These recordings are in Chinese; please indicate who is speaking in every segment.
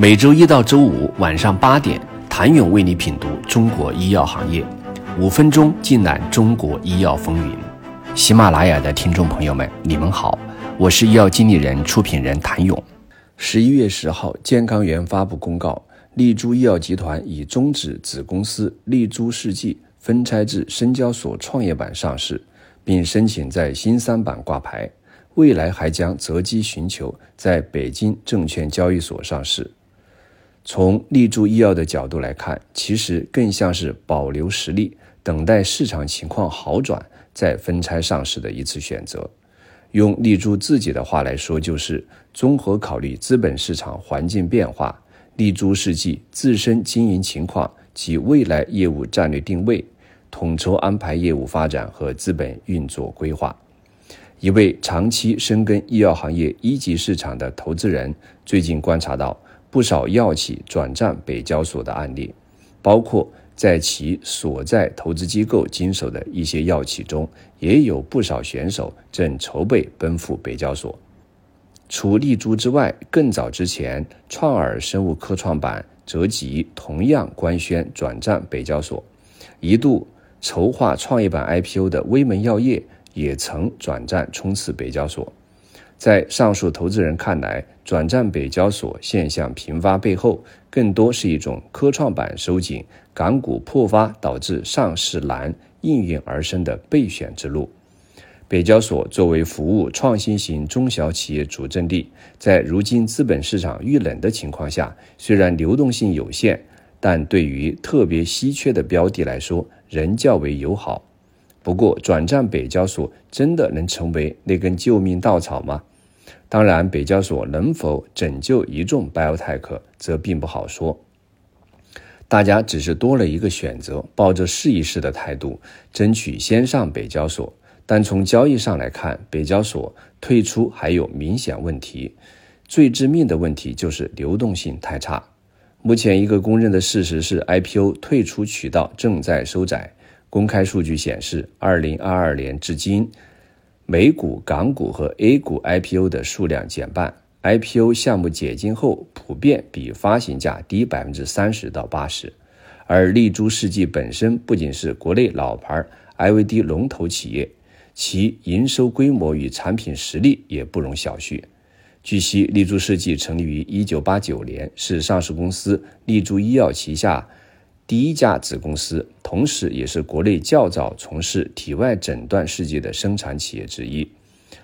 Speaker 1: 每周一到周五晚上八点，谭勇为你品读中国医药行业，五分钟尽览中国医药风云。喜马拉雅的听众朋友们，你们好，我是医药经理人、出品人谭勇。十一月十号，健康源发布公告，丽珠医药集团已终止子公司丽珠世纪分拆至深交所创业板上市，并申请在新三板挂牌，未来还将择机寻求在北京证券交易所上市。从立珠医药的角度来看，其实更像是保留实力，等待市场情况好转再分拆上市的一次选择。用立珠自己的话来说，就是综合考虑资本市场环境变化、立珠世纪自身经营情况及未来业务战略定位，统筹安排业务发展和资本运作规划。一位长期深耕医药行业一级市场的投资人最近观察到。不少药企转战北交所的案例，包括在其所在投资机构经手的一些药企中，也有不少选手正筹备奔赴北交所。除立珠之外，更早之前，创尔生物科创板泽吉同样官宣转战北交所。一度筹划创业板 IPO 的威门药业也曾转战冲刺北交所。在上述投资人看来，转战北交所现象频发背后，更多是一种科创板收紧、港股破发导致上市难应运而生的备选之路。北交所作为服务创新型中小企业主阵地，在如今资本市场遇冷的情况下，虽然流动性有限，但对于特别稀缺的标的来说，仍较为友好。不过，转战北交所真的能成为那根救命稻草吗？当然，北交所能否拯救一众 biotech，则并不好说。大家只是多了一个选择，抱着试一试的态度，争取先上北交所。但从交易上来看，北交所退出还有明显问题。最致命的问题就是流动性太差。目前一个公认的事实是，IPO 退出渠道正在收窄。公开数据显示，二零二二年至今。美股、港股和 A 股 IPO 的数量减半，IPO 项目解禁后普遍比发行价低百分之三十到八十。而丽珠世纪本身不仅是国内老牌 IVD 龙头企业，其营收规模与产品实力也不容小觑。据悉，丽珠世纪成立于一九八九年，是上市公司丽珠医药旗下。第一家子公司，同时也是国内较早从事体外诊断试剂的生产企业之一，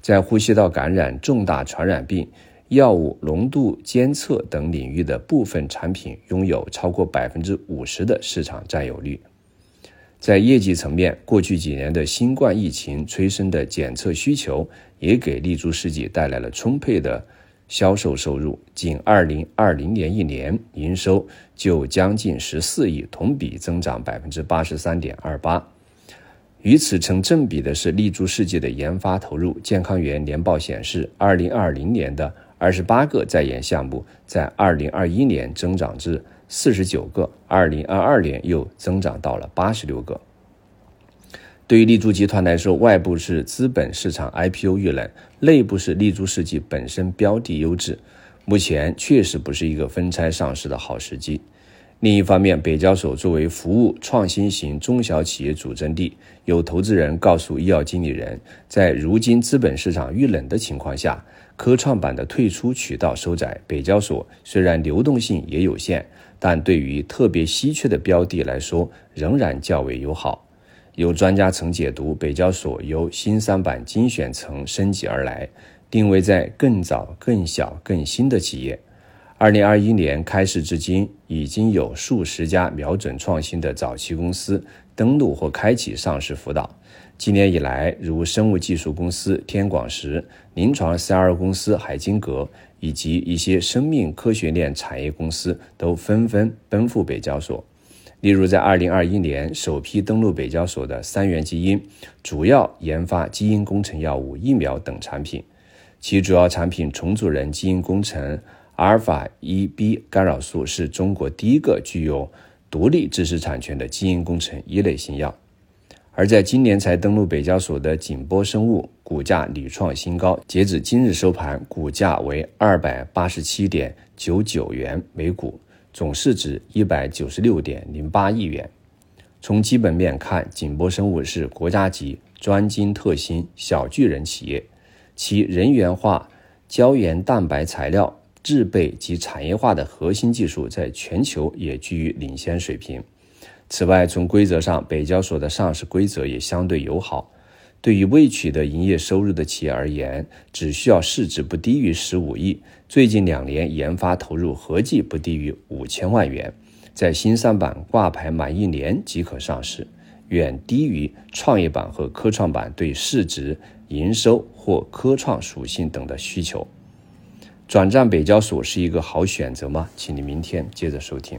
Speaker 1: 在呼吸道感染、重大传染病、药物浓度监测等领域的部分产品拥有超过百分之五十的市场占有率。在业绩层面，过去几年的新冠疫情催生的检测需求，也给立珠世纪带来了充沛的。销售收入仅二零二零年一年营收就将近十四亿，同比增长百分之八十三点二八。与此成正比的是，立珠世界的研发投入。健康源年报显示，二零二零年的二十八个在研项目，在二零二一年增长至四十九个，二零二二年又增长到了八十六个。对于立珠集团来说，外部是资本市场 IPO 遇冷，内部是立珠世纪本身标的优质，目前确实不是一个分拆上市的好时机。另一方面，北交所作为服务创新型中小企业主阵地，有投资人告诉医药经理人，在如今资本市场遇冷的情况下，科创板的退出渠道收窄，北交所虽然流动性也有限，但对于特别稀缺的标的来说，仍然较为友好。有专家曾解读，北交所由新三板精选层升级而来，定位在更早、更小、更新的企业。二零二一年开市至今，已经有数十家瞄准创新的早期公司登陆或开启上市辅导。今年以来，如生物技术公司天广实、临床 CR 公司海金格以及一些生命科学链产业公司，都纷纷奔赴北交所。例如，在二零二一年首批登陆北交所的三元基因，主要研发基因工程药物、疫苗等产品。其主要产品重组人基因工程阿尔法一 B 干扰素是中国第一个具有独立知识产权的基因工程一类新药。而在今年才登陆北交所的景波生物，股价屡创新高，截止今日收盘，股价为二百八十七点九九元每股，总市值一百九十六点零八亿元。从基本面看，景博生物是国家级专精特新小巨人企业，其人源化胶原蛋白材料制备及产业化的核心技术在全球也居于领先水平。此外，从规则上，北交所的上市规则也相对友好。对于未取得营业收入的企业而言，只需要市值不低于十五亿，最近两年研发投入合计不低于五千万元。在新三板挂牌满一年即可上市，远低于创业板和科创板对市值、营收或科创属性等的需求。转战北交所是一个好选择吗？请你明天接着收听。